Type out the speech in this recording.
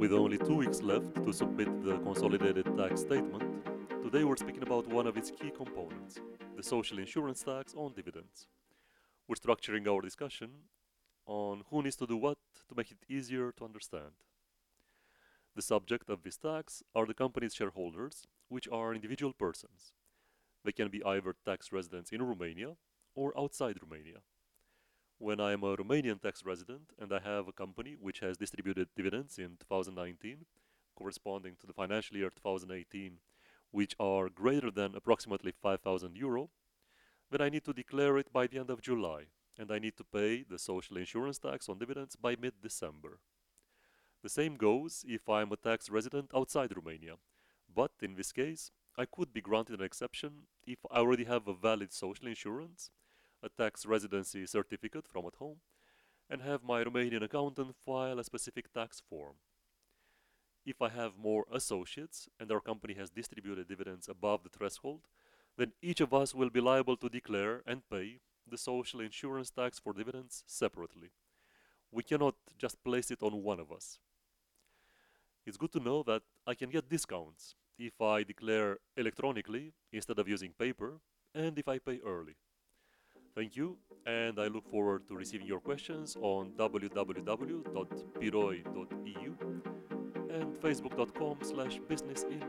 With only two weeks left to submit the consolidated tax statement, today we're speaking about one of its key components, the social insurance tax on dividends. We're structuring our discussion on who needs to do what to make it easier to understand. The subject of this tax are the company's shareholders, which are individual persons. They can be either tax residents in Romania or outside Romania. When I am a Romanian tax resident and I have a company which has distributed dividends in 2019, corresponding to the financial year 2018, which are greater than approximately 5,000 euro, then I need to declare it by the end of July, and I need to pay the social insurance tax on dividends by mid-December. The same goes if I am a tax resident outside Romania, but in this case, I could be granted an exception if I already have a valid social insurance a tax residency certificate from at home, and have my Romanian accountant file a specific tax form. If I have more associates and our company has distributed dividends above the threshold, then each of us will be liable to declare and pay the social insurance tax for dividends separately. We cannot just place it on one of us. It's good to know that I can get discounts if I declare electronically instead of using paper and if I pay early. Thank you, and I look forward to receiving your questions on www.piroi.eu and facebook.com slash business in.